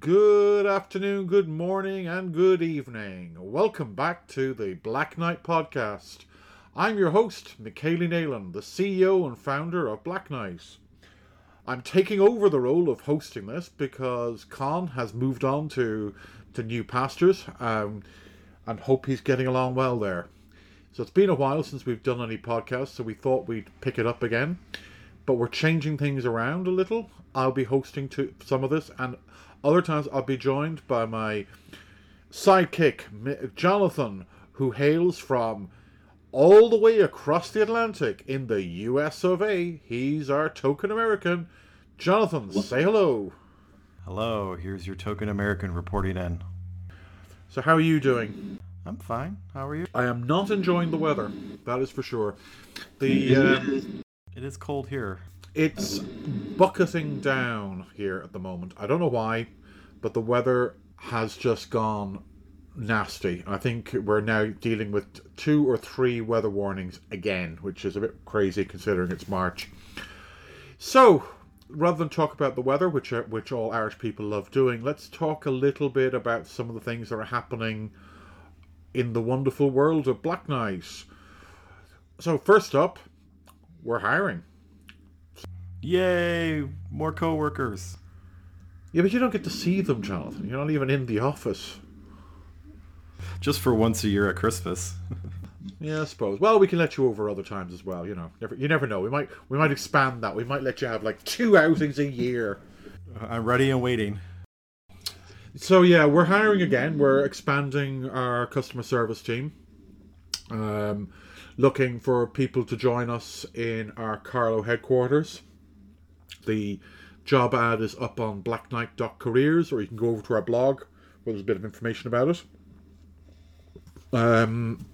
Good afternoon, good morning, and good evening. Welcome back to the Blacknight Podcast. I'm your host, Michele Neylon, the CEO and founder of Blacknight. I'm taking over the role of hosting this because Con has moved on to, to new pastures um, and hope he's getting along well there. So it's been a while since we've done any podcasts, so we thought we'd pick it up again. But we're changing things around a little. I'll be hosting to some of this, and other times I'll be joined by my sidekick, Jonathan, who hails from all the way across the Atlantic in the US of A. He's our token American. Jonathan, say hello. Hello, here's your token American reporting in. So, how are you doing? I'm fine. How are you? I am not enjoying the weather. That is for sure. The um, It is cold here. it's bucketing down here at the moment. I don't know why, but the weather has just gone nasty. I think we're now dealing with two or three weather warnings again, which is a bit crazy considering it's March. So, rather than talk about the weather, which are, which all Irish people love doing, let's talk a little bit about some of the things that are happening in the wonderful world of Blacknight. So, first up, we're hiring. Yay! More coworkers. Yeah, but you don't get to see them, Jonathan. You're not even in the office. Just for once a year at Christmas. Yeah, I suppose. Well, we can let you over other times as well. You know, never, you never know. We might we might expand that. We might let you have like two outings a year. I'm ready and waiting. So yeah, we're hiring again. We're expanding our customer service team. Um, looking for people to join us in our Carlow headquarters. The job ad is up on blacknight.careers, or you can go over to our blog where there's a bit of information about it. Um,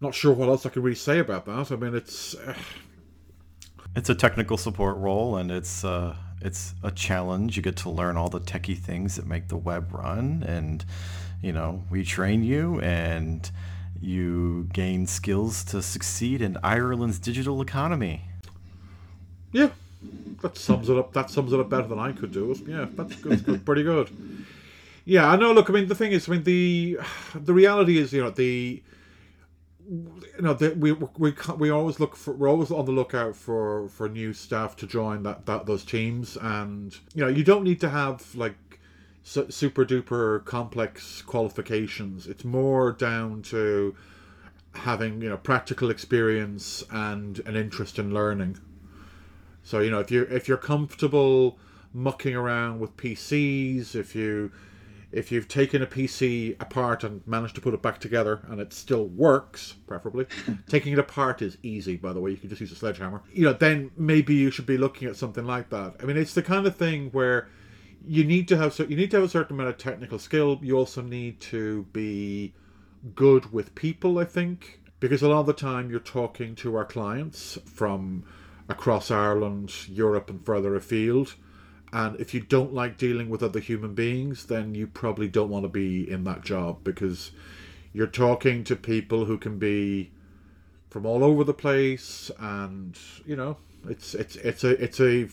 not sure what else I can really say about that. I mean, it's uh, It's a technical support role, and it's uh, it's a challenge. You get to learn all the techie things that make the web run, and you know we train you, and you gain skills to succeed in Ireland's digital economy. yeah, that sums it up. That sums it up better than I could do. Yeah, that's good. Good pretty good. Yeah, I know. Look, I mean, the thing is, I mean, the the reality is, you know, the you know, the, we we we always look for we're always on the lookout for for new staff to join that that those teams, and you know, you don't need to have like su- super duper complex qualifications. It's more down to having you know practical experience and an interest in learning. So you know if you're if you're comfortable mucking around with PCs, if you if you've taken a PC apart and managed to put it back together and it still works, preferably, taking it apart is easy. By the way, you can just use a sledgehammer. You know, then maybe you should be looking at something like that. I mean, it's the kind of thing where you need to have cer- you need to have a certain amount of technical skill. You also need to be good with people, I think, because a lot of the time you're talking to our clients from across Ireland, Europe, and further afield. And if you don't like dealing with other human beings, then you probably don't want to be in that job because you're talking to people who can be from all over the place, and you know, it's it's it's a it's a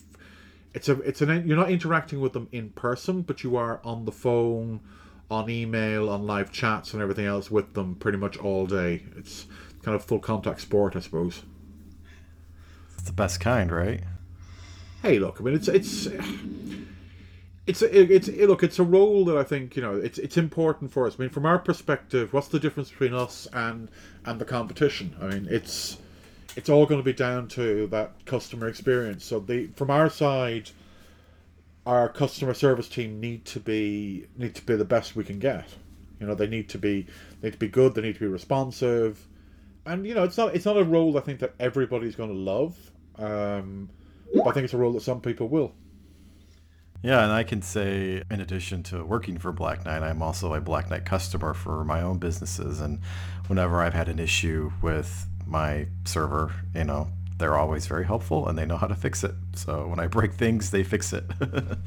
it's a it's an you're not interacting with them in person, but you are on the phone, on email, on live chats, and everything else with them pretty much all day. It's kind of full contact sport, I suppose. It's the best kind, right? Hey, look, I mean, it's it's it's it's it, look, it's a role that I think you know it's it's important for us. I mean, from our perspective, what's the difference between us and and the competition? I mean, it's it's all going to be down to that customer experience. So the from our side, our customer service team need to be need to be the best we can get. You know, they need to be they need to be good. They need to be responsive, and you know, it's not it's not a role I think that everybody's going to love. Um, but I think it's a role that some people will. Yeah, and I can say, in addition to working for Blacknight, I'm also a Blacknight customer for my own businesses. And whenever I've had an issue with my server, you know, they're always very helpful and they know how to fix it. So when I break things, they fix it.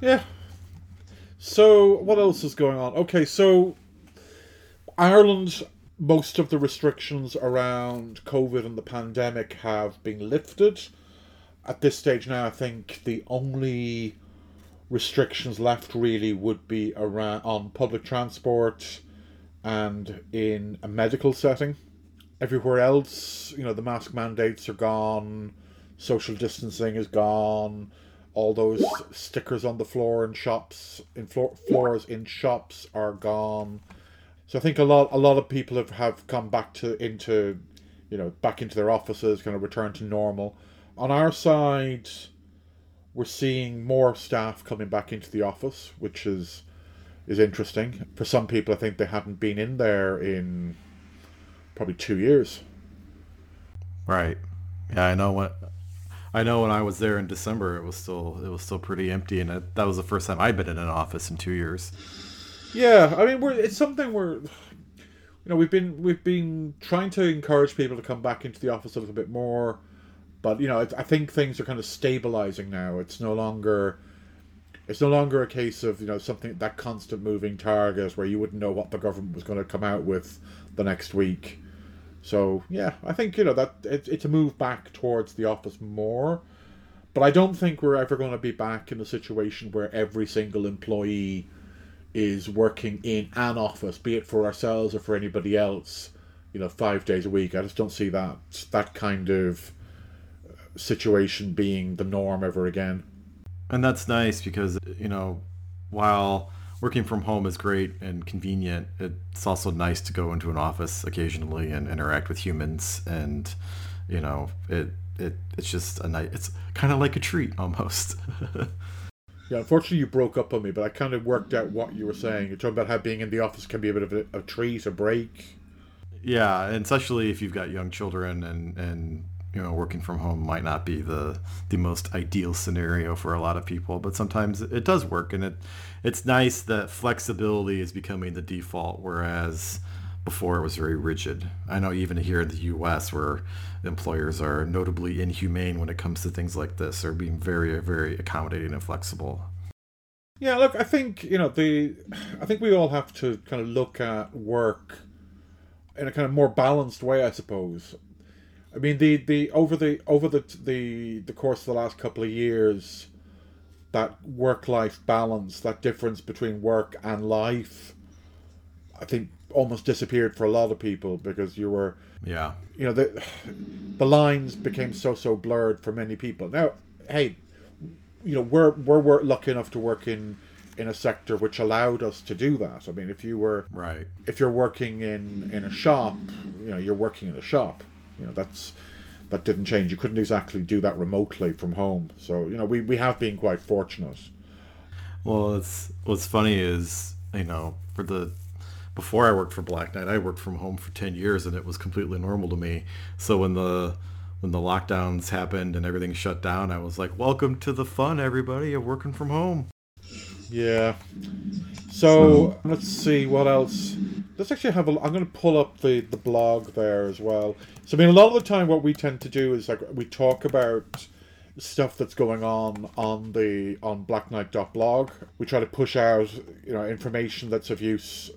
Yeah. So what else is going on? Okay, so Ireland, most of the restrictions around COVID and the pandemic have been lifted. At this stage now, I think the only restrictions left really would be around on public transport and in a medical setting. Everywhere else, you know, the mask mandates are gone, social distancing is gone, all those stickers on the floor in shops, in floor, floors in shops are gone. So I think a lot a lot of people have, have come back to into you know, back into their offices, kind of return to normal. On our side, we're seeing more staff coming back into the office, which is is interesting. For some people, I think they hadn't been in there in probably two years. Right. Yeah, I know what. I know when I was there in December, it was still it was still pretty empty, and it, that was the first time I'd been in an office in two years. Yeah, I mean, we're it's something we're you know we've been we've been trying to encourage people to come back into the office a little bit more, but you know I, think things are kind of stabilizing now. It's no longer it's no longer a case of you know something that constant moving target where you wouldn't know what the government was going to come out with the next week. So yeah, I think you know that it, it's a move back towards the office more, but I don't think we're ever going to be back in a situation where every single employee is working in an office, be it for ourselves or for anybody else, you know, five days a week. I just don't see that that kind of uh, situation being the norm ever again. And that's nice because you know, while working from home is great and convenient, it's also nice to go into an office occasionally and interact with humans and you know, it it it's just a night it's kind of like a treat almost. Yeah, unfortunately, you broke up on me, but I kind of worked out what you were saying. You're talking about how being in the office can be a bit of a, a treat, a break. Yeah, and especially if you've got young children and and you know working from home might not be the the most ideal scenario for a lot of people, but sometimes it does work, and it it's nice that flexibility is becoming the default, whereas before it was very rigid. I know even here in the U.S., where employers are notably inhumane when it comes to things like this, are being very, very accommodating and flexible. Yeah, look, I think you know the, I think we all have to kind of look at work in a kind of more balanced way, I suppose. I mean, the the over the over the the the course of the last couple of years, that work life balance, that difference between work and life, I think almost disappeared for a lot of people because you were yeah. you know the the lines became so so blurred for many people. Now hey you know we're we're, we're lucky enough to work in in a sector which allowed us to do that. I mean if you were right. if you're working in in a shop you know you're working in a shop. You know that's that didn't change. You couldn't exactly do that remotely from home. So you know we, we have been quite fortunate. Well it's what's funny is you know for the before I worked for Blacknight, I worked from home for 10 years and it was completely normal to me. So when the when the lockdowns happened and everything shut down, I was like, "Welcome to the fun, everybody, of working from home." Yeah. So let's see what else. Let's actually have a. I'm going to pull up the the blog there as well. So I mean, a lot of the time, what we tend to do is like we talk about stuff that's going on on the on Blacknight blog. We try to push out you know information that's of use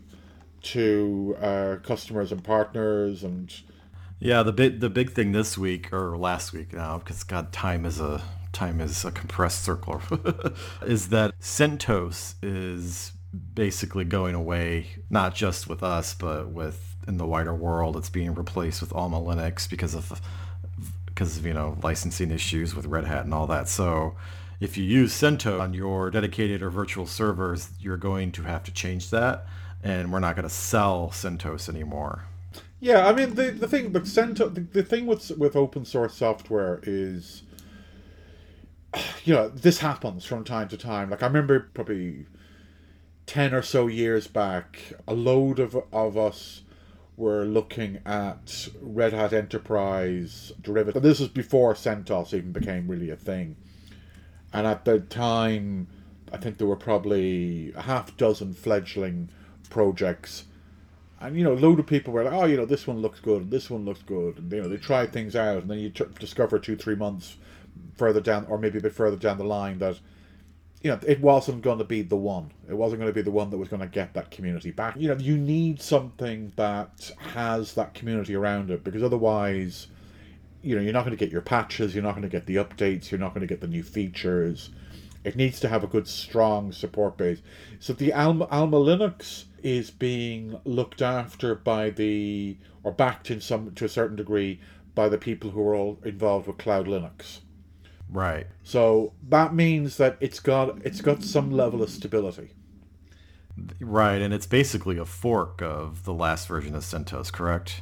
to our customers and partners and yeah the big the big thing this week or last week now because god time is a time is a compressed circle is that CentOS is basically going away not just with us but with in the wider world. It's being replaced with Alma Linux because of because of you know licensing issues with Red Hat and all that. So if you use CentOS on your dedicated or virtual servers you're going to have to change that and we're not going to sell CentOS anymore. Yeah, I mean the the thing, but CentOS, the, the thing with with open source software is, you know, this happens from time to time. Like I remember probably ten or so years back, a load of of us were looking at Red Hat Enterprise derivative. This was before CentOS even became really a thing, and at the time, I think there were probably a half dozen fledgling projects. And you know, a load of people were like, "Oh, you know, this one looks good, this one looks good," and you know, they try things out, and then you t- discover two, three months further down, or maybe a bit further down the line, that you know, it wasn't going to be the one. It wasn't going to be the one that was going to get that community back. You know, you need something that has that community around it, because otherwise, you know, you're not going to get your patches, you're not going to get the updates, you're not going to get the new features, It needs to have a good, strong support base. So the Alma, Alma Linux is being looked after by the or backed in some to a certain degree by the people who are all involved with Cloud Linux. Right. So that means that it's got it's got some level of stability. Right, and it's basically a fork of the last version of CentOS, correct?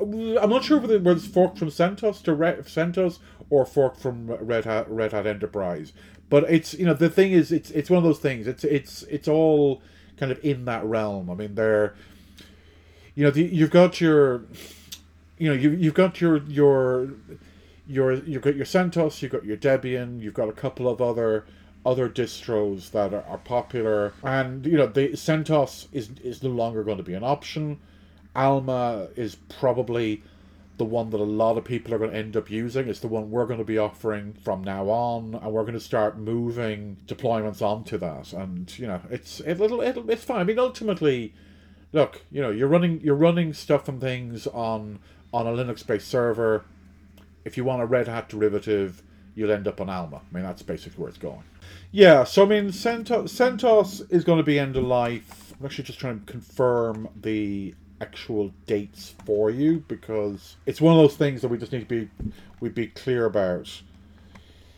I'm not sure whether it's forked from CentOS to Red, CentOS or forked from Red Hat Red Hat Enterprise. But it's you know the thing is it's it's one of those things. It's it's it's all kind of in that realm. I mean they're you know the, you've got your you know you you've got your your your you've got your CentOS, you've got your Debian, you've got a couple of other other distros that are, are popular, and you know the CentOS is is no longer going to be an option. Alma is probably the one that a lot of people are going to end up using. It's the one we're going to be offering from now on, and we're going to start moving deployments onto that. And you know, it's it'll, it'll it's fine. I mean, ultimately, look, you know, you're running you're running stuff and things on on a Linux-based server. If you want a Red Hat derivative, you'll end up on Alma. I mean, that's basically where it's going. Yeah, so I mean, CentOS, CentOS is going to be end of life. I'm actually just trying to confirm the actual dates for you because it's one of those things that we just need to be we be clear about.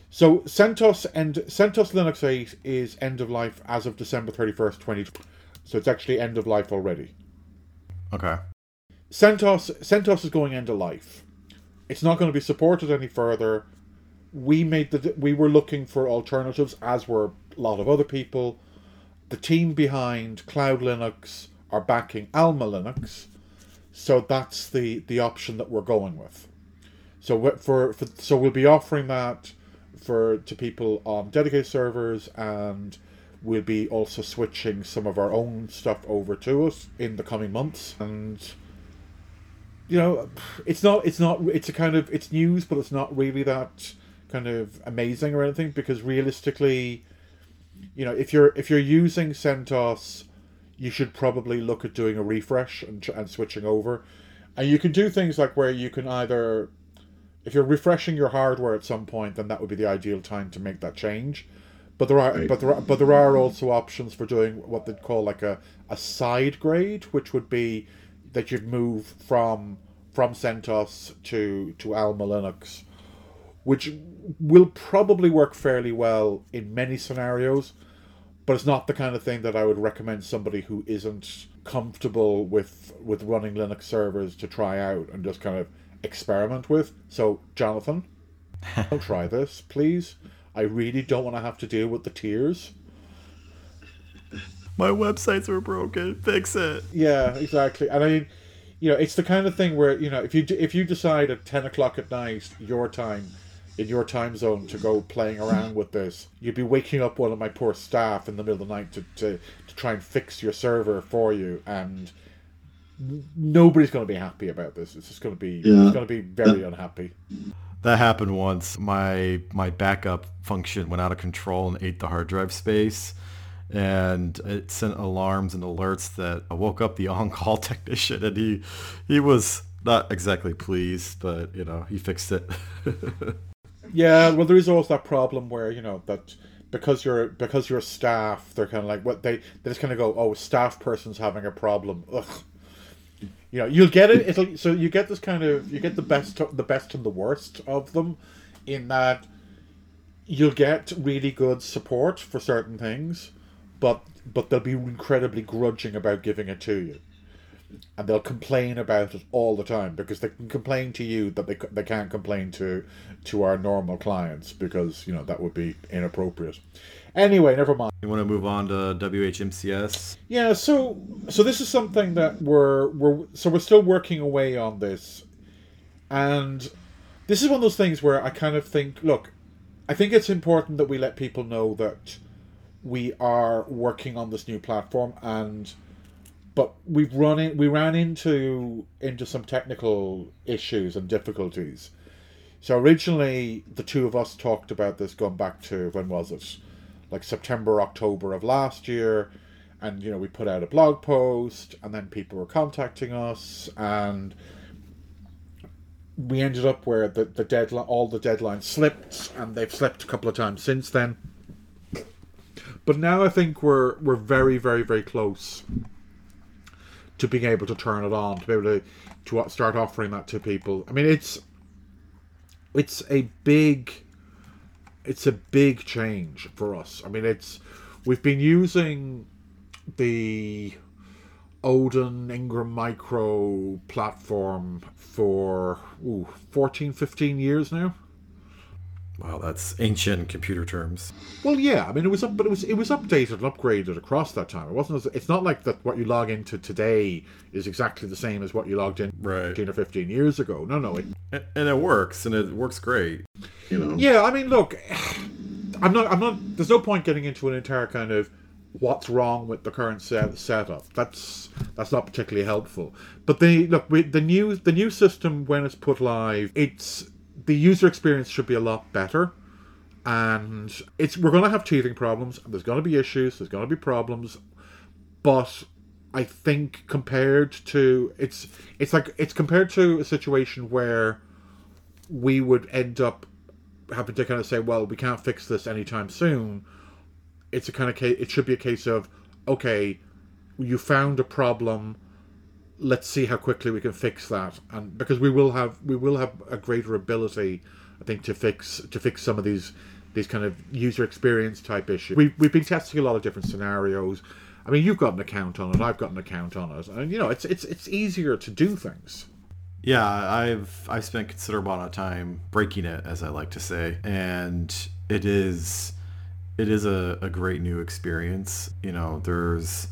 So CentOS and CentOS Linux 8 is end of life as of December 31st, 20. So it's actually end of life already. Okay. CentOS CentOS is going end of life. It's not going to be supported any further. We made the we were looking for alternatives as were a lot of other people. The team behind Cloud Linux are backing Alma Linux, so that's the the option that we're going with. So for, for so we'll be offering that for to people on dedicated servers and we'll be also switching some of our own stuff over to us in the coming months and you know it's not it's not it's a kind of it's news but it's not really that kind of amazing or anything because realistically you know if you're if you're using CentOS you should probably look at doing a refresh and, and switching over. And you can do things like where you can either, if you're refreshing your hardware at some point, then that would be the ideal time to make that change. But there are, right. but there are, but there are also options for doing what they'd call like a, a side grade, which would be that you'd move from from CentOS to to Alma Linux, which will probably work fairly well in many scenarios but it's not the kind of thing that I would recommend somebody who isn't comfortable with with running Linux servers to try out and just kind of experiment with. So, Jonathan, don't try this, please. I really don't want to have to deal with the tears. My websites are broken. Fix it. Yeah, exactly. And I mean, you know, it's the kind of thing where you know, if you if you decide at ten o'clock at night your time in your time zone to go playing around with this. You'd be waking up one of my poor staff in the middle of the night to, to, to try and fix your server for you, and nobody's going to be happy about this. It's just going to be yeah. it's going to be very unhappy. That happened once. My my backup function went out of control and ate the hard drive space. And it sent alarms and alerts that woke up the on-call technician, and he he was not exactly pleased, but you know he fixed it. Yeah, well, there is always that problem where you know that because you're because you're staff, they're kind of like what they they just kind of go, oh, staff person's having a problem. Ugh. You know, you'll get it. It'll so you get this kind of you get the best the best and the worst of them, in that you'll get really good support for certain things, but but they'll be incredibly grudging about giving it to you and they'll complain about it all the time because they can complain to you that they, they can't complain to to our normal clients because you know that would be inappropriate. Anyway never mind. You want to move on to whmcs yeah so so this is something that we're we're so we're still working away on this. And this is one of those things where i kind of think look i think it's important that we let people know that we are working on this new platform and but we've run in, we ran into into some technical issues and difficulties. So originally, the two of us talked about this going back to when was it, like September, October of last year, and you know we put out a blog post, and then people were contacting us, and we ended up where the the deadline, all the deadlines slipped, and they've slipped a couple of times since then. But now I think we're we're very very very close to being able to turn it on, to be able to to start offering that to people. I mean, it's it's a big it's a big change for us. I mean, it's we've been using the Odin Ingram Micro platform for ooh, 14, 15 years now. Wow, that's ancient computer terms. Well, yeah, I mean it was up, but it was it was updated and upgraded across that time. It wasn't. As, it's not like that. What you log into today is exactly the same as what you logged in Right. fifteen or fifteen years ago. No, no. It, And, and it works, and it works great. You know. yeah, I mean, look, I'm not. I'm not. There's no point getting into an entire kind of what's wrong with the current set, setup. That's that's not particularly helpful. But the look, we, the new the new system when it's put live, it's the user experience should be a lot better. And it's we're going to have teething problems. There's going to be issues. There's going to be problems. But I think compared to it's it's like it's compared to a situation where we would end up having to kind of say, well, we can't fix this anytime soon. It's a kind of case. It should be a case of, okay, you found a problem. Let's see how quickly we can fix that, and because we will have we will have a greater ability, I think, to fix to fix some of these these kind of user experience type issues. We we've been testing a lot of different scenarios. I mean, you've got an account on it. I've got an account on it, and you know, it's it's it's easier to do things. Yeah, I've I've spent considerable amount of time breaking it, as I like to say, and it is it is a, a great new experience. You know, there's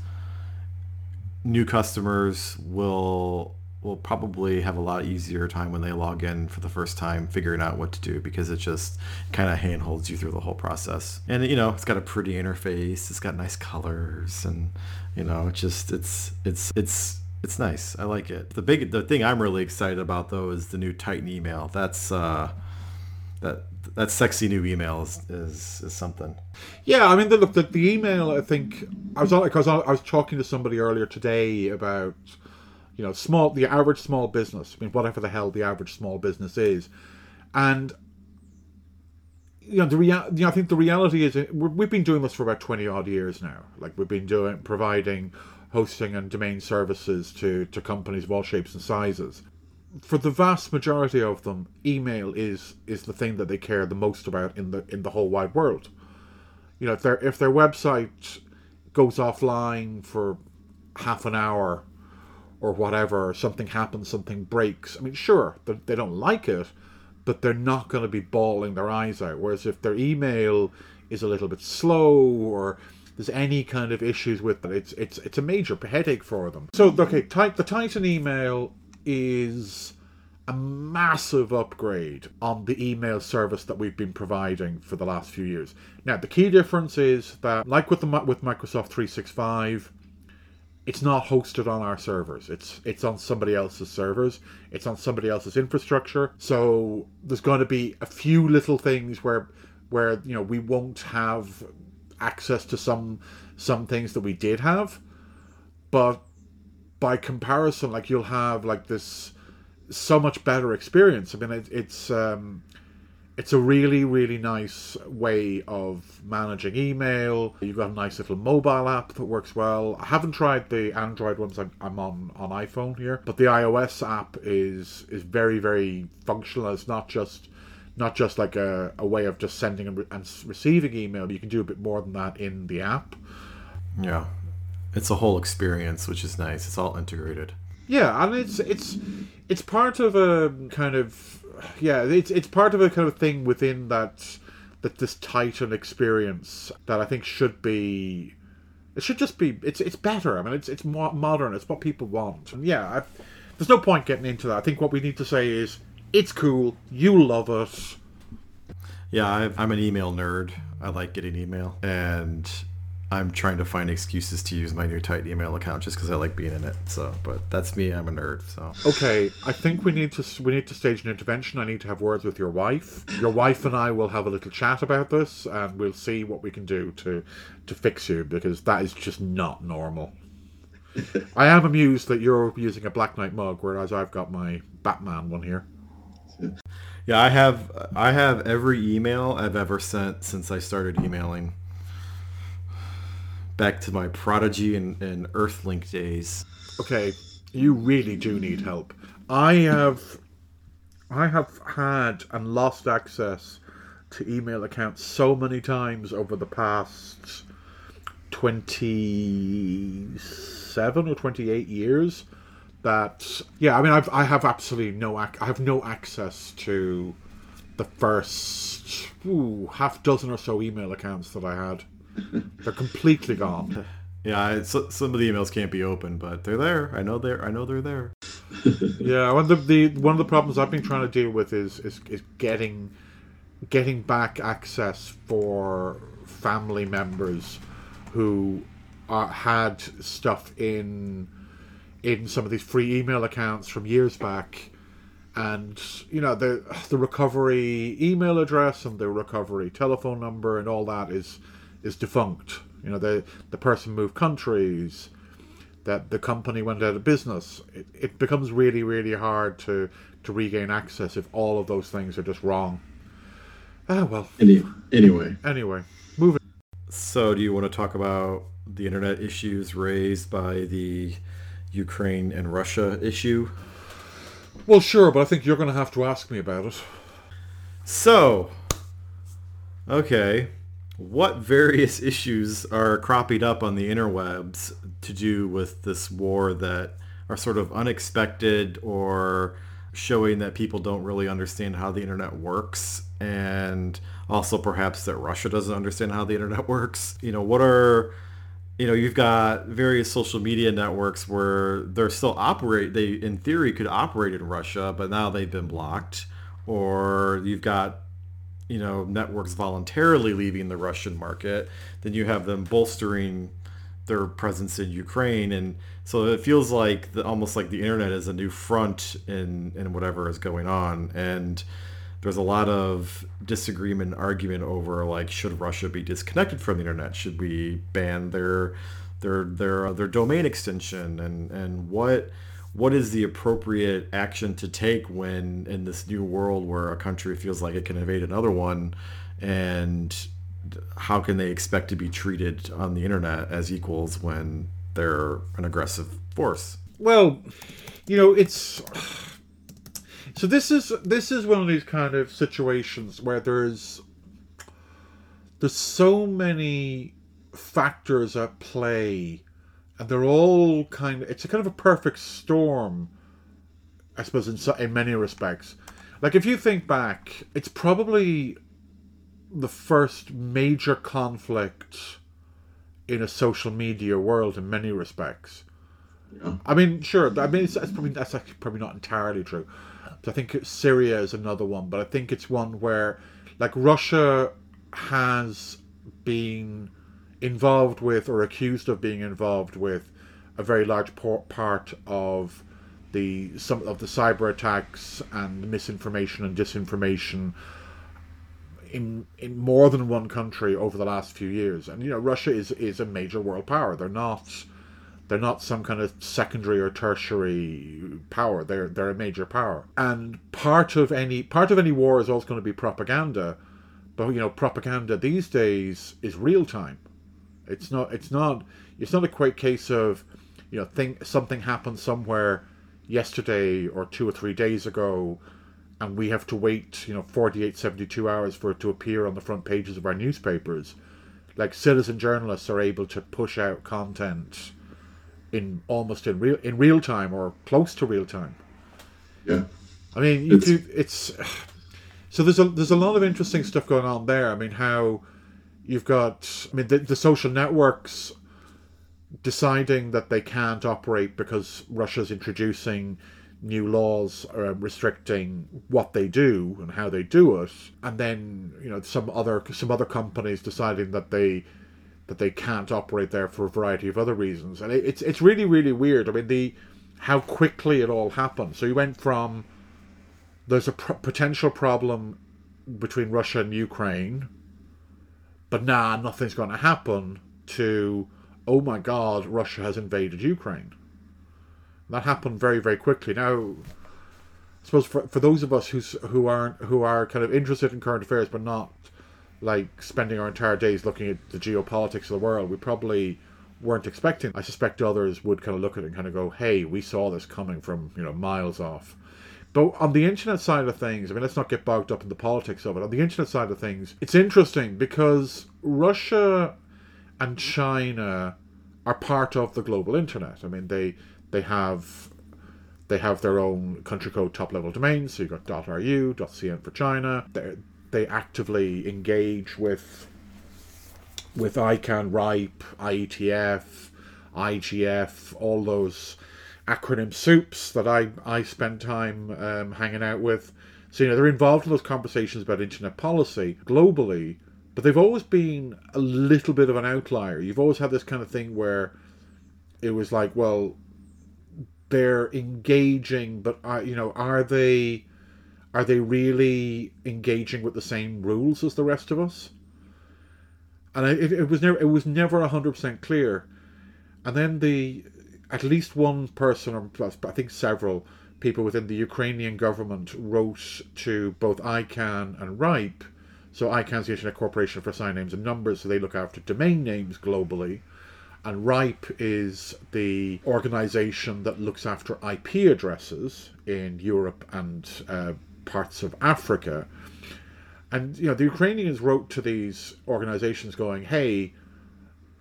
new customers will will probably have a lot easier time when they log in for the first time figuring out what to do because it just kind of handholds you through the whole process. And you know it's got a pretty interface it's got nice colors and you know it just it's it's it's it's nice. I like it. The big the thing i'm really excited about though is the new titan email. That's uh that that sexy new email is is, is something Yeah, I mean, the, look, the, the email. I think I was on because I was talking to somebody earlier today about, you know, small the average small business. I mean, whatever the hell the average small business is, and you know the real. You know, I think the reality is uh, we're, we've been doing this for about twenty odd years now. Like we've been doing providing hosting and domain services to to companies of all shapes and sizes for the vast majority of them, email is is the thing that they care the most about in the in the whole wide world. You know, if their if their website goes offline for half an hour or whatever, something happens, something breaks. I mean, sure, they, they don't like it, but they're not going to be bawling their eyes out. Whereas if their email is a little bit slow or there's any kind of issues with it, it's it's it's a major headache for them. So okay, type the Titan email is a massive upgrade on the email service that we've been providing for the last few years. Now, the key difference is that, like with the with Microsoft 365, it's not hosted on our servers. It's it's on somebody else's servers. It's on somebody else's infrastructure. So there's going to be a few little things where where you know we won't have access to some some things that we did have, but by comparison, like you'll have like this so much better experience. I mean, it, it's um, it's a really really nice way of managing email. You've got a nice little mobile app that works well. I haven't tried the Android ones. I'm, I'm on on iPhone here, but the iOS app is is very very functional. It's not just not just like a, a way of just sending and, re- and receiving email. You can do a bit more than that in the app. Yeah. It's a whole experience, which is nice. It's all integrated. Yeah, and it's it's it's part of a kind of yeah, it's it's part of a kind of thing within that that this Titan experience that I think should be it should just be it's it's better. I mean, it's it's more modern. It's what people want. And yeah, I, there's no point getting into that. I think what we need to say is it's cool. You love it. Yeah, I, I'm an email nerd. I like getting email, and I'm trying to find excuses to use my new Titan email account just because I like being in it. So, but that's me. I'm a nerd. So, Okay, I think we need to we need to stage an intervention. I need to have words with your wife. Your wife and I will have a little chat about this, and we'll see what we can do to to fix you because that is just not normal. I am amused that you're using a Black Knight mug, whereas I've got my Batman one here. yeah, I have I have every email I've ever sent since I started emailing. Back to my Prodigy and, and Earthlink days. Okay, you really do need help. I have, I have had and lost access to email accounts so many times over the past twenty-seven or twenty-eight years that yeah, I mean I've I have absolutely no ac- I have no access to the first ooh, half dozen or so email accounts that I had. They're completely gone. Yeah, it's, some of the emails can't be opened, but they're there. I know they're I know they're there. yeah, one of the, the one of the problems I've been trying to deal with is is, is getting getting back access for family members who are, had stuff in in some of these free email accounts from years back and you know the the recovery email address and the recovery telephone number and all that is is defunct. You know the the person moved countries that the company went out of business. It, it becomes really really hard to to regain access if all of those things are just wrong. Ah well. Any, anyway, anyway moving. So, do you want to talk about the internet issues raised by the Ukraine and Russia issue? well sure but i think you're going to have to ask me about it. So, okay, what various issues are cropping up on the interwebs to do with this war that are sort of unexpected or showing that people don't really understand how the internet works and also perhaps that Russia doesn't understand how the internet works? You know, what are you know, you've got various social media networks where they're still operate. They, in theory, could operate in Russia, but now they've been blocked. Or you've got, you know, networks voluntarily leaving the Russian market. Then you have them bolstering their presence in Ukraine, and so it feels like the, almost like the internet is a new front in in whatever is going on. And there's a lot of disagreement and argument over like should Russia be disconnected from the internet? Should we ban their their their their domain extension and and what what is the appropriate action to take when in this new world where a country feels like it can invade another one and how can they expect to be treated on the internet as equals when they're an aggressive force? Well, you know, it's so this is this is one of these kind of situations where there's there's so many factors at play and they're all kind of it's a kind of a perfect storm I suppose in so, in many respects. Like if you think back, it's probably the first major conflict in a social media world in many respects. Yeah. I mean, sure. I mean, it's, it's probably that's actually probably not entirely true. I think Syria is another one, but I think it's one where, like, Russia has been involved with or accused of being involved with a very large part of the some of the cyber attacks and misinformation and disinformation in in more than one country over the last few years. And you know, Russia is is a major world power. They're not they're not some kind of secondary or tertiary power. They're they're a major power. And part of any part of any war is always going to be propaganda. But you know, propaganda these days is real time. It's not it's not it's not a quick case of you know think something happened somewhere yesterday or two or three days ago and we have to wait you know 48 72 hours for it to appear on the front pages of our newspapers like citizen journalists are able to push out content in almost in real in real time or close to real time Yeah. I mean, you It's- do, it's so there's a there's a lot of interesting stuff going on there. I mean, how you've got I mean the, the social networks deciding that they can't operate because Russia's introducing new laws uh, restricting what they do and how they do it, and then you know some other some other companies deciding that they that they can't operate there for a variety of other reasons, and it, it's it's really really weird. I mean the how quickly it all happened. So you went from there's a potential problem between Russia and Ukraine, but nah, nothing's going to happen. To oh my God, Russia has invaded Ukraine. That happened very very quickly. Now, I suppose for, for those of us who's who aren't who are kind of interested in current affairs but not like spending our entire days looking at the geopolitics of the world, we probably weren't expecting. I suspect others would kind of look at it and kind of go, "Hey, we saw this coming from you know miles off." But on the internet side of things, I mean, let's not get bogged up in the politics of it. On the internet side of things, it's interesting because Russia and China are part of the global internet. I mean, they they have they have their own country code top level domains. So you have got .ru, .cn for China. They they actively engage with with ICANN, RIPE, IETF, IGF, all those acronym soups that I, I spend time um, hanging out with. So, you know, they're involved in those conversations about internet policy globally, but they've always been a little bit of an outlier. You've always had this kind of thing where it was like, well, they're engaging, but are, you know, are they are they really engaging with the same rules as the rest of us? And it, it was never it was never hundred percent clear. And then the at least one person, or I think several people within the Ukrainian government wrote to both ICANN and RIPE. So ICANN's the Internet Corporation for Assigned Names and Numbers, so they look after domain names globally. And RIPE is the organization that looks after IP addresses in Europe and uh, parts of Africa. And you know, the Ukrainians wrote to these organizations going, "Hey,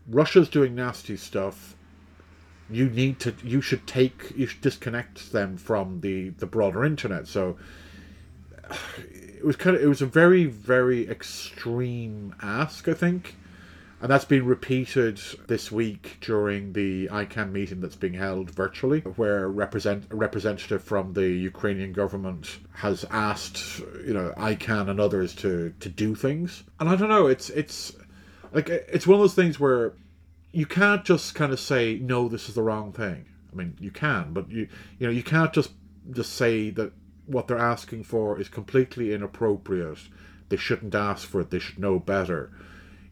Russia's doing nasty stuff you need to you should take you should disconnect them from the the broader internet so it was kind of it was a very very extreme ask i think and that's been repeated this week during the ICANN meeting that's being held virtually, where represent a representative from the Ukrainian government has asked, you know, ICANN and others to to do things. And I don't know, it's it's like it's one of those things where you can't just kind of say no this is the wrong thing. I mean you can but you you know you can't just just say that what they're asking for is completely inappropriate. They shouldn't ask for it. They should know better.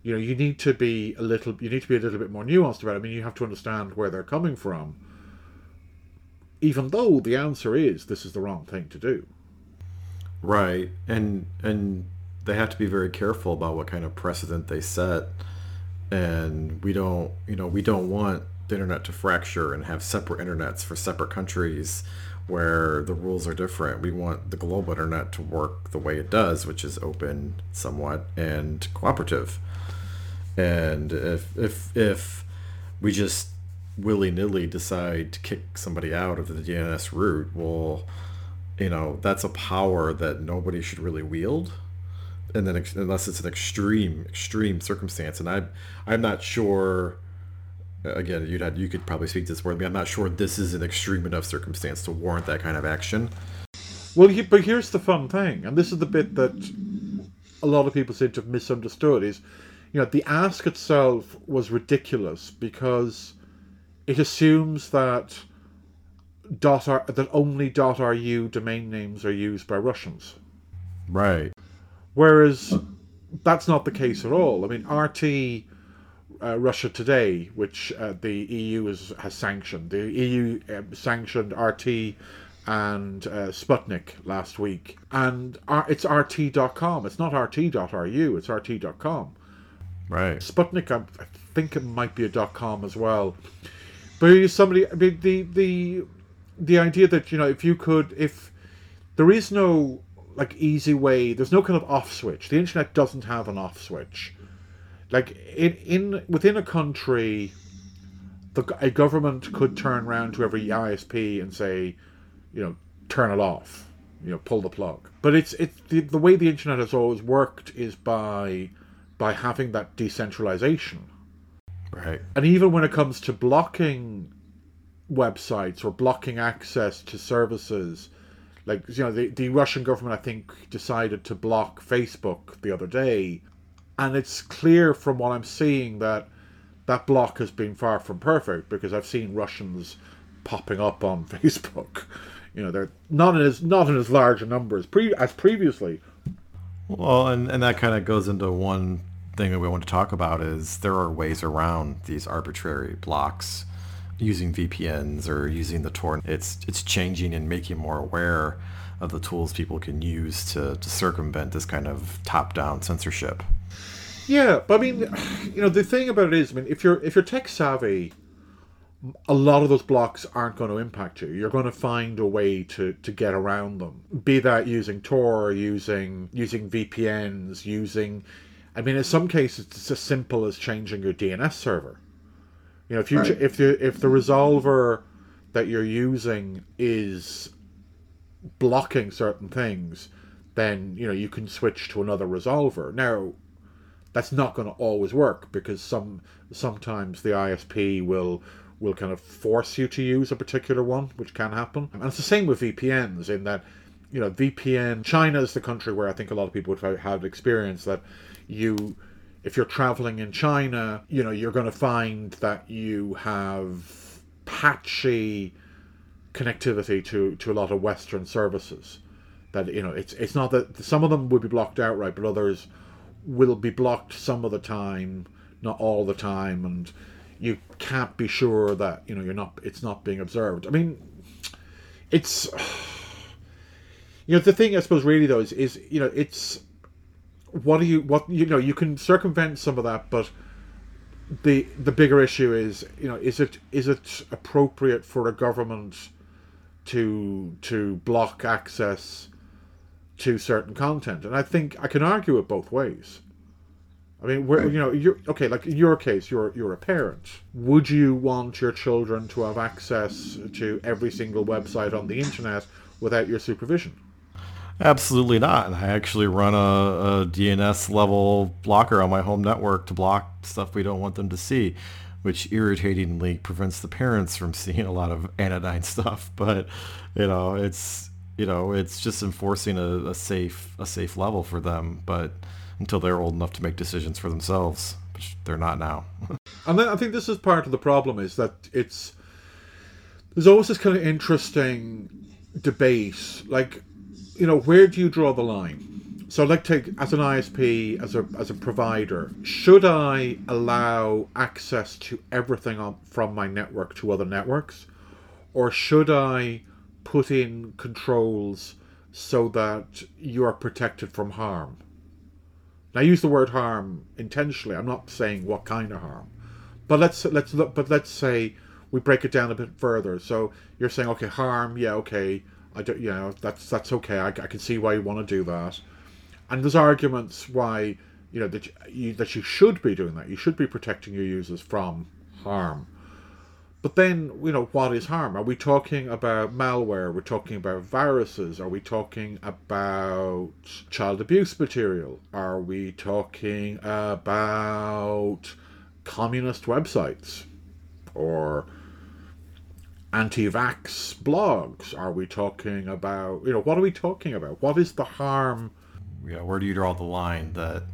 You know you need to be a little you need to be a little bit more nuanced about it. I mean you have to understand where they're coming from. Even though the answer is this is the wrong thing to do. Right. And and they have to be very careful about what kind of precedent they set and we don't you know we don't want the internet to fracture and have separate internets for separate countries where the rules are different. We want the global internet to work the way it does which is open somewhat and cooperative. And if if if we just willy-nilly decide to kick somebody out of the DNS root well you know that's a power that nobody should really wield and then unless it's an extreme extreme circumstance. And i'm i'm not sure again you'd have, you could probably speak to this more me. I'm not sure this is an extreme enough circumstance to warrant that kind of action. Well but here's the fun thing and this is the bit that a lot of people seem to have misunderstood is you know the ask itself was ridiculous because it assumes that dot r, that only dot ru domain names are used by russians. Right Whereas that's not the case at all. I mean, RT uh, Russia Today, which uh, the EU is, has sanctioned, the EU uh, sanctioned RT and uh, Sputnik last week, and R- it's RT.com. It's not RT.ru. It's RT.com. Right. Sputnik, I, I think it might be a .com as well. But somebody, I mean, the the the idea that you know, if you could, if there is no like easy way. There's no kind of off switch. The internet doesn't have an off switch. Like in in within a country, the a government could turn around to every ISP and say, you know, turn it off, you know, pull the plug. But it's it's the, the way the internet has always worked is by by having that decentralization. Right. And even when it comes to blocking websites or blocking access to services like you know the, the russian government i think decided to block facebook the other day. And it's clear from what i'm seeing that that block has been far from perfect because i've seen russians popping up on facebook. You know they're not in as not in as large a number as, pre- as previously. Well and, and that kind of goes into one thing that we want to talk about is there are ways around these arbitrary blocks using VPNs or using the Tor. It's it's changing and making more aware of the tools people can use to, to circumvent this kind of top-down censorship. Yeah, but I mean, you know, the thing about it is, I mean, if you're if you're tech savvy, a lot of those blocks aren't going to impact you. You're going to find a way to, to get around them. Be that using Tor, using using VPNs, using I mean in some cases it's as simple as changing your DNS server. You know, if you Right. if the if the resolver that you're using is blocking certain things, then you know you can switch to another resolver. Now, that's not going to always work because some sometimes the ISP will will kind of force you to use a particular one, which can happen. And it's the same with VPNs in that you know VPN. China is the country where I think a lot of people would have had experience that you. If you're traveling in China, you know, you're going to find that you have patchy connectivity to, to a lot of Western services. That you know, it's it's not that some of them will be blocked outright, but others will be blocked some of the time, not all the time, and you can't be sure that you know you're not it's not being observed. I mean, it's you know the thing I suppose really though is is you know it's what do you what you know you can circumvent some of that, but the the bigger issue is you know is it is it appropriate for a government to to block access to certain content? And i think i can argue it both ways. I mean where you know you're okay like in your case you're you're a parent. Would you want your children to have access to every single website on the internet without your supervision Absolutely not. I actually run a, a DNS level blocker on my home network to block stuff we don't want them to see, which irritatingly prevents the parents from seeing a lot of anodyne stuff. But you know, it's you know, it's just enforcing a, a safe a safe level for them. But until they're old enough to make decisions for themselves, which they're not now. And I think this is part of the problem is that it's there's always this kind of interesting debate, like you know, where do you draw the line? So, like, take as an ISP, as a as a provider, should I allow access to everything on, from my network to other networks, or should I put in controls so that you are protected from harm? Now, I use the word harm intentionally. I'm not saying what kind of harm, but let's let's look. But let's say we break it down a bit further. So you're saying, okay, harm, yeah, okay, I don't, you know, that's that's okay. I, I can see why you want to do that, and there's arguments why you know that you that you should be doing that. You should be protecting your users from harm. But then, you know, what is harm? Are we talking about malware? We're talking about viruses? Are we talking about child abuse material? Are we talking about communist websites? Or anti vax blogs? Are we talking about, you know, what are we talking about? What is the harm? yeah, where do you draw the line that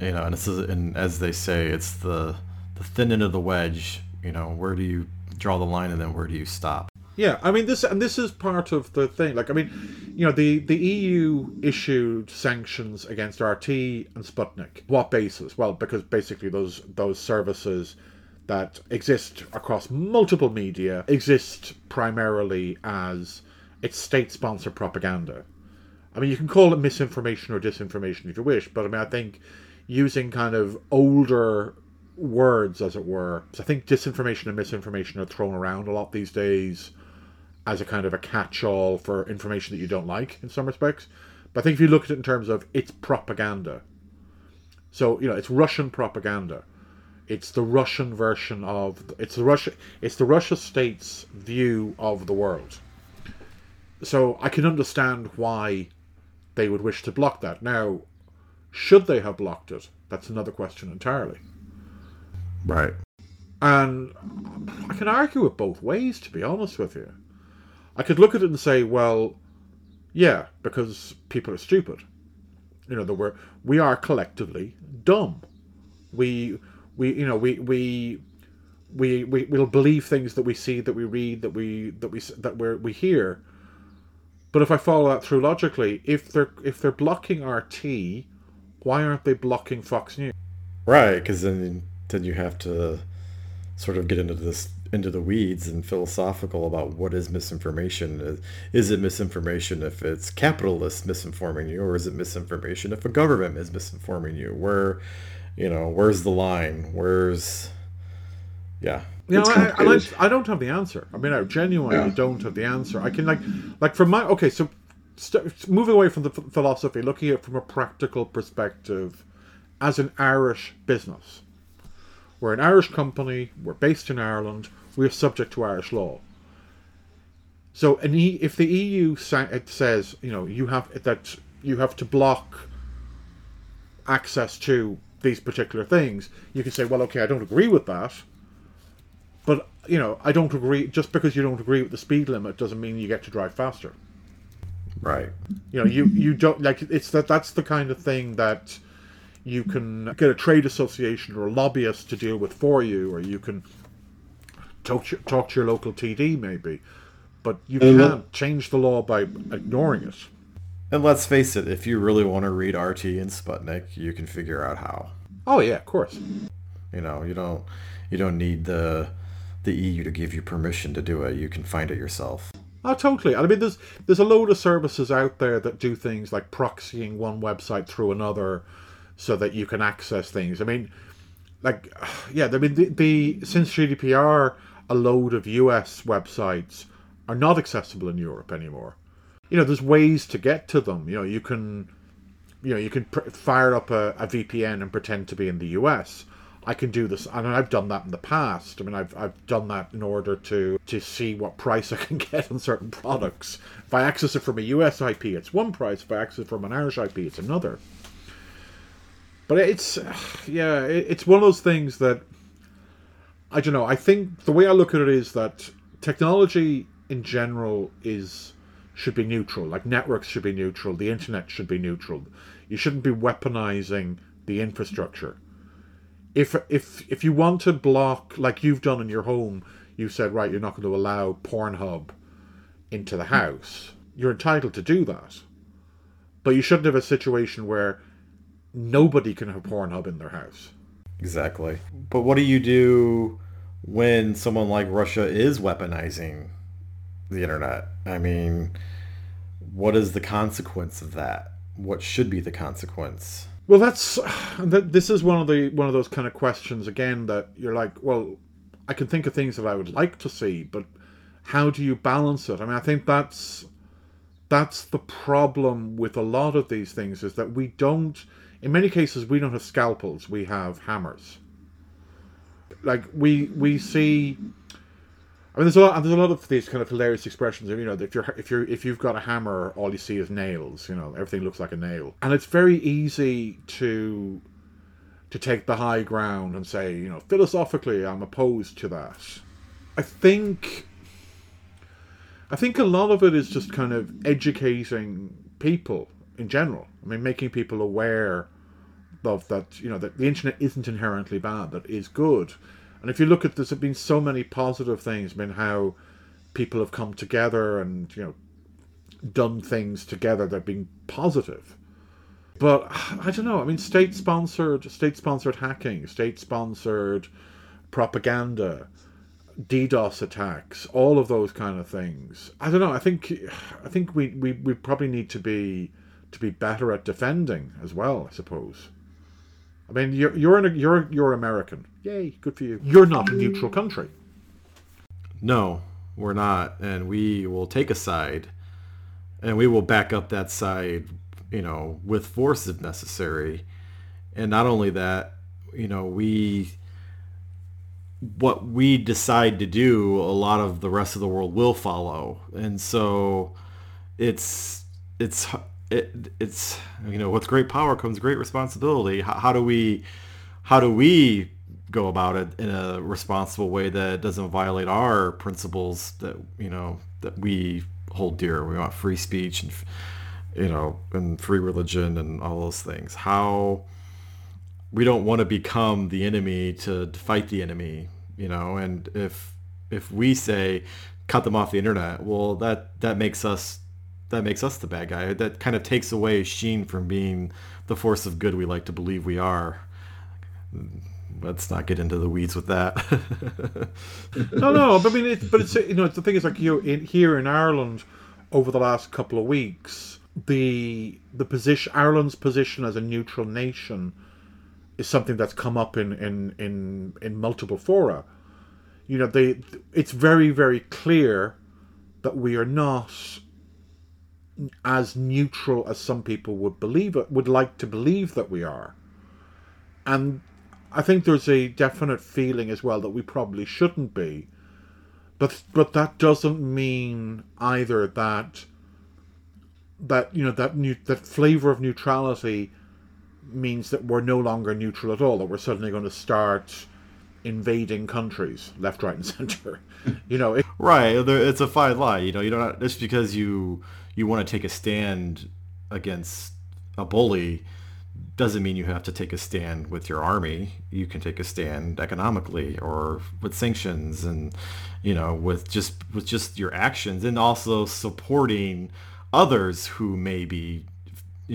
you know? And this is, and as they say, it's the the thin end of the wedge. You know, where do you draw the line, and then where do you stop? Yeah, I mean this, and this is part of the thing. Like, I mean, you know, the the EU issued sanctions against RT and Sputnik. What basis? Well, because basically those those services that exist across multiple media exist primarily as it's state-sponsored propaganda. I mean, you can call it misinformation or disinformation if you wish, but I mean, I think using kind of older words, as it were, I think disinformation and misinformation are thrown around a lot these days as a kind of a catch-all for information that you don't like in some respects. But I think if you look at it in terms of it's propaganda, so you know it's Russian propaganda. It's the Russian version of it's the Russia it's the Russia state's view of the world. So I can understand why they would wish to block that. Now, should they have blocked it? That's another question entirely. Right. And I can argue it both ways, to be honest with you. I could look at it and say, well, yeah, because people are stupid. You know, that we're we are collectively dumb. We we you know we we we we will believe things that we see, that we read, that we that we that we we hear. But if I follow that through logically, if they're if they're blocking RT, why aren't they blocking Fox News? Right, because then then you have to sort of get into this into the weeds and philosophical about what is misinformation. Is, is it misinformation if it's capitalists misinforming you, or is it misinformation if a government is misinforming you? Where, you know, where's the line? Where's, yeah. You know, I, I. I don't have the answer. I mean, I genuinely Yeah. don't have the answer. I can like, like from my okay, so st- moving away from the ph- philosophy, looking at it from a practical perspective, as an Irish business, we're an Irish company. We're based in Ireland. We're subject to Irish law. So, an e- if the EU sa- it says, you know, you have that you have to block access to these particular things, you can say, well, okay, I don't agree with that. But you know, I don't agree. Just because you don't agree with the speed limit doesn't mean you get to drive faster. Right. You know, you you don't like it's that that's the kind of thing that you can get a trade association or a lobbyist to deal with for you, or you can talk to, talk to your local TD maybe. But you And can't change the law by ignoring it. And let's face it, if you really want to read RT and Sputnik, you can figure out how. Oh yeah, of course. You know, you don't you don't need the the EU to give you permission to do it. You can find it yourself. Oh, totally. I mean, there's there's a load of services out there that do things like proxying one website through another, so that you can access things. I mean, like, yeah. I mean, the, the since GDPR, a load of US websites are not accessible in Europe anymore. You know, there's ways to get to them. You know, you can, you know, you can pr- fire up a, a VPN and pretend to be in the US. I can do this, and I've done that in the past. I mean, I've, I've done that in order to to see what price I can get on certain products. If I access it from a US IP, it's one price. If I access it from an Irish IP, it's another. But it's, yeah, it's one of those things that I don't know. I think the way I look at it is that technology in general is should be neutral. Like networks should be neutral. The internet should be neutral. You shouldn't be weaponizing the infrastructure. If if if you want to block, like you've done in your home, you said right, you're not going to allow Pornhub into the house. You're entitled to do that, but you shouldn't have a situation where nobody can have Pornhub in their house. Exactly. But what do you do when someone like Russia is weaponizing the internet? I mean, what is the consequence of that? What should be the consequence? Well, that's that. This is one of the one of those kind of questions again that you're like, well, I can think of things that I would like to see, but how do you balance it? I mean, I think that's that's the problem with a lot of these things is that we don't. In many cases, we don't have scalpels; we have hammers. Like we we see. I mean, there's a lot. There's a lot of these kind of hilarious expressions. Of, you know, if you're if you're if you've got a hammer, all you see is nails. You know, everything looks like a nail, and it's very easy to to take the high ground and say, you know, philosophically, I'm opposed to that. I think. I think a lot of it is just kind of educating people in general. I mean, making people aware of that, you know, that the internet isn't inherently bad, that is good. And if you look at there's been so many positive things, I mean, how people have come together and, you know, done things together that have been positive. But I don't know. I mean, state sponsored, state sponsored hacking, state sponsored propaganda, DDoS attacks, all of those kind of things. I don't know. I think I think we, we, we probably need to be to be better at defending as well. I suppose. I mean, you're you're in a, you're you're American. Yay, good for you. You're not a neutral country. No, we're not, and we will take a side, and we will back up that side, you know, with force if necessary. And not only that, you know, we what we decide to do, a lot of the rest of the world will follow, and so it's it's it, it's you know with great power comes great responsibility. How, how do we how do we go about it in a responsible way that doesn't violate our principles that you know that we hold dear. We want free speech and you know and free religion and all those things. How we don't want to become the enemy to fight the enemy, you know. And if if we say cut them off the internet, well, that that makes us that makes us the bad guy. That kind of takes away Sheen from being the force of good we like to believe we are. let's not get into the weeds with that. no, no, but I mean, but it's you know the thing is like you know, in here in Ireland over the last couple of weeks, the the position Ireland's position as a neutral nation is something that's come up in in in, in multiple fora. You know, they it's very very clear that we are not as neutral as some people would believe it would like to believe that we are. And I think there's a definite feeling as well that we probably shouldn't be. But but that doesn't mean either that that you know that new that flavor of neutrality means that we're no longer neutral at all. That we're suddenly going to start invading countries left, right, and center. You know, it, right? It's a fine line. You know, you don't just because you you want to take a stand against a bully doesn't mean you have to take a stand with your army. You can take a stand economically or with sanctions and you know with just with just your actions and also supporting others who may be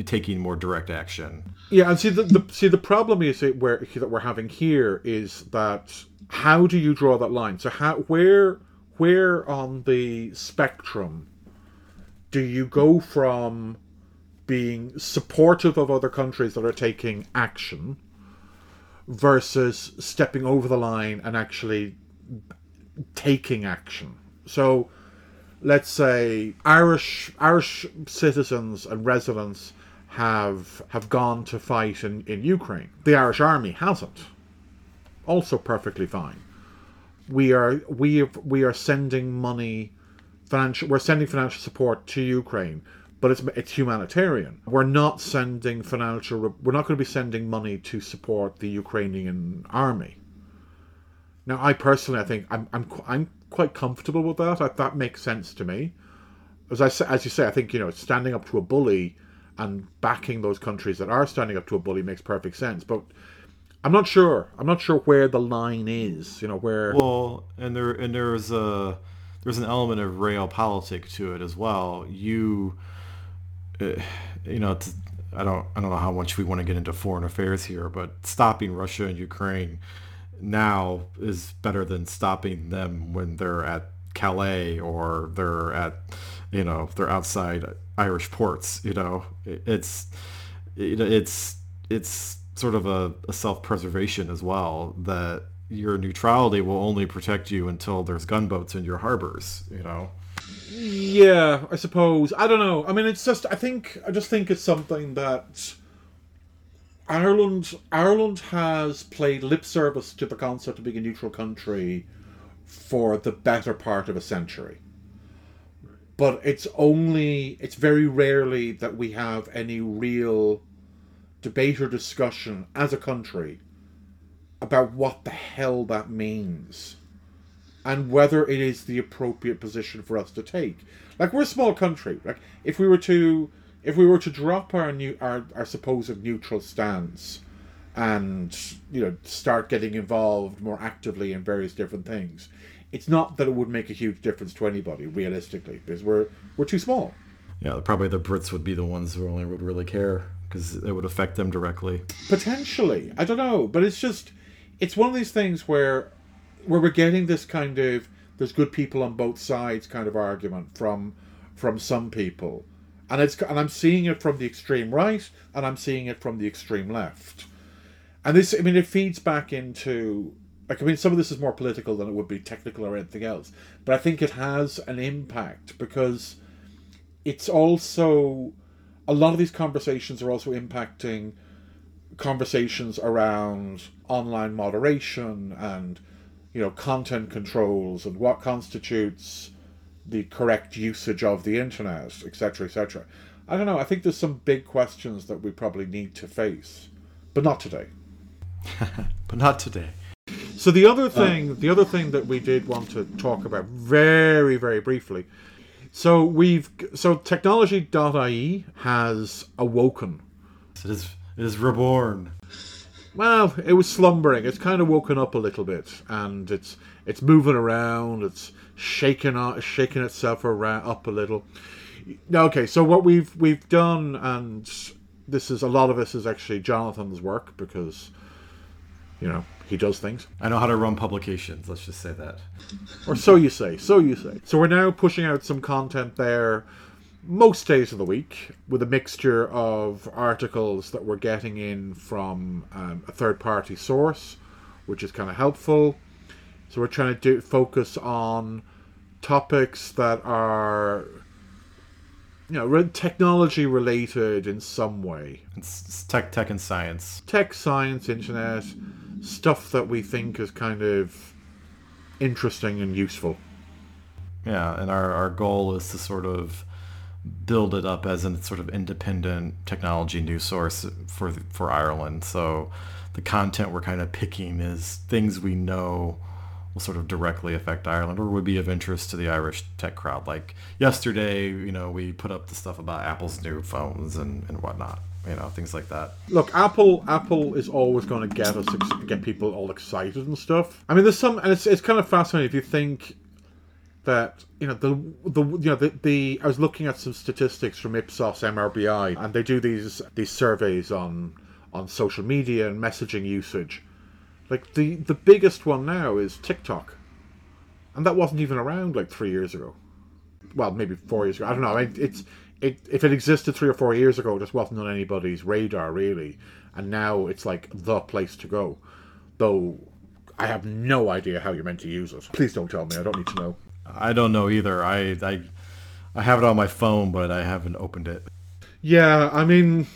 taking more direct action. Yeah, and see the, the see the problem is where that we're having here is that how do you draw that line? So how where where on the spectrum do you go from being supportive of other countries that are taking action versus stepping over the line and actually taking action? So let's say Irish Irish citizens and residents have have gone to fight in, in Ukraine. The Irish army hasn't. Also perfectly fine. We are we we are sending money financial we're sending financial support to Ukraine, but it's it's humanitarian. We're not sending financial we're not going to be sending money to support the Ukrainian army. Now I personally I think I'm I'm I'm quite comfortable with that. I, that makes sense to me. As I as you say, I think you know standing up to a bully and backing those countries that are standing up to a bully makes perfect sense. But I'm not sure. I'm not sure where the line is. You know where. Well, and there and there's a there's an element of realpolitik to it as well. You, uh, you know, I don't I don't know how much we want to get into foreign affairs here, but stopping Russia and Ukraine now is better than stopping them when they're at Calais or they're at you know they're outside Irish ports. You know, it's it's it's sort of a, a self-preservation as well that your neutrality will only protect you until there's gunboats in your harbors. You know. Yeah, I suppose. I don't know. I mean, it's just. I think. I just think it's something that Ireland Ireland has played lip service to the concept of being a neutral country for the better part of a century. But it's only it's very rarely that we have any real debate or discussion as a country about what the hell that means and whether it is the appropriate position for us to take. Like we're a small country. Like if we were to if we were to drop our new our, our supposed neutral stance and you know start getting involved more actively in various different things it's not that it would make a huge difference to anybody realistically because we're we're too small yeah probably the brits would be the ones who only would really care because it would affect them directly potentially i don't know but it's just it's one of these things where where we're getting this kind of there's good people on both sides kind of argument from from some people and it's and I'm seeing it from the extreme right and I'm seeing it from the extreme left. And this, I mean, it feeds back into like I mean, some of this is more political than it would be technical or anything else, but I think it has an impact because it's also a lot of these conversations are also impacting conversations around online moderation and you know content controls and what constitutes the correct usage of the internet, etc., etc. I don't know. I think there's some big questions that we probably need to face, but not today. but not today. So the other thing, the other thing that we did want to talk about very, very briefly. So we've so technology.ie has awoken. It is is reborn. Well, it was slumbering. It's kind of woken up a little bit, and it's it's moving around. It's shaking out, shaking itself around up a little. Okay, so what we've we've done, and this is a lot of this is actually Jonathan's work because, you know, he does things. I know how to run publications. Let's just say that. Or so you say, so you say. So we're now pushing out some content there most days of the week with a mixture of articles that we're getting in from um, a third party source, which is kind of helpful. So we're trying to do focus on topics that are you know re- technology related in some way It's, it's tech, tech, and science. tech science internet stuff that we think is kind of interesting and useful Yeah, and our, our goal is to sort of build it up as a sort of independent technology news source for for Ireland. So the content we're kind of picking is things we know will sort of directly affect Ireland or would be of interest to the Irish tech crowd. Like yesterday, you know, we put up the stuff about Apple's new phones and, and whatnot, you know, things like that. Look, Apple Apple is always going to get us get people all excited and stuff. I mean, there's some, and it's it's kind of fascinating if you think that you know the the you know the, the I was looking at some statistics from Ipsos MRBI, and they do these these surveys on on social media and messaging usage. Like the the biggest one now is TikTok, and that wasn't even around like three years ago. Well, maybe four years ago. I don't know. It, it's it if it existed three or four years ago, it just wasn't on anybody's radar really, and now it's like the place to go. Though I have no idea how you're meant to use it. Please don't tell me. I don't need to know. I don't know either. I, I, I have it on my phone, but I haven't opened it. Yeah, I mean,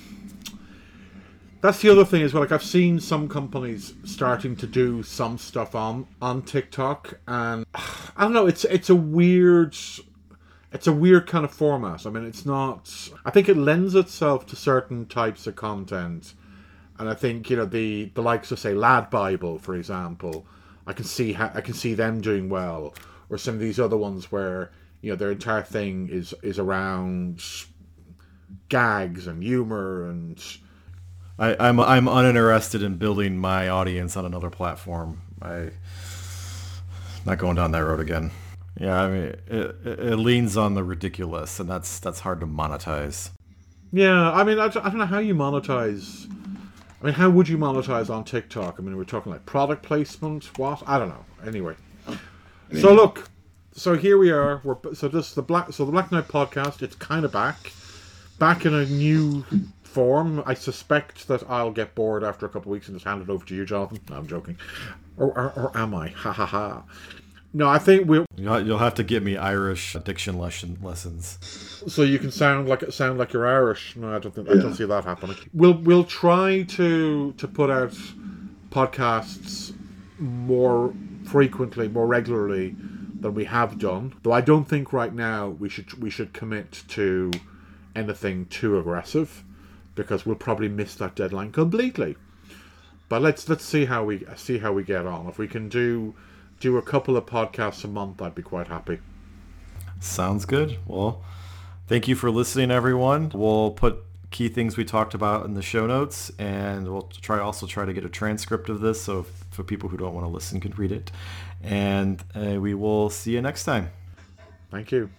that's the other thing as well. Like I've seen some companies starting to do some stuff on on TikTok, and I don't know. It's it's a weird. It's a weird kind of format. I mean, it's not. I think it lends itself to certain types of content, and I think you know the the likes of say LADbible, for example. I can see how I can see them doing well, or some of these other ones where you know their entire thing is is around gags and humor and I, I'm I'm uninterested in building my audience on another platform. I not going down that road again. Yeah, I mean it, it, it leans on the ridiculous, and that's that's hard to monetize. yeah i mean I don't know how you monetize i mean how would you monetize on tiktok i mean we're talking like product placement what i don't know anyway so look so here we are we're so this is the black so the Blacknight podcast it's kind of back back in a new form i suspect that i'll get bored after a couple of weeks and just hand it over to you jonathan no, i'm joking or, or, or am i ha ha ha no i think we'll You'll, you'll have to give me Irish diction lesson lessons. so you can sound like sound like you're Irish. No, I don't think I don't see that happening. We'll we'll try to to put out podcasts more frequently, more regularly than we have done. Though I don't think right now we should we should commit to anything too aggressive because we'll probably miss that deadline completely. But let's let's see how we see how we get on. If we can do do a couple of podcasts a month, I'd be quite happy. Sounds good. Well, thank you for listening, everyone. We'll put key things we talked about in the show notes, and we'll try also try to get a transcript of this so for people who don't want to listen can read it. And uh, we will see you next time. Thank you.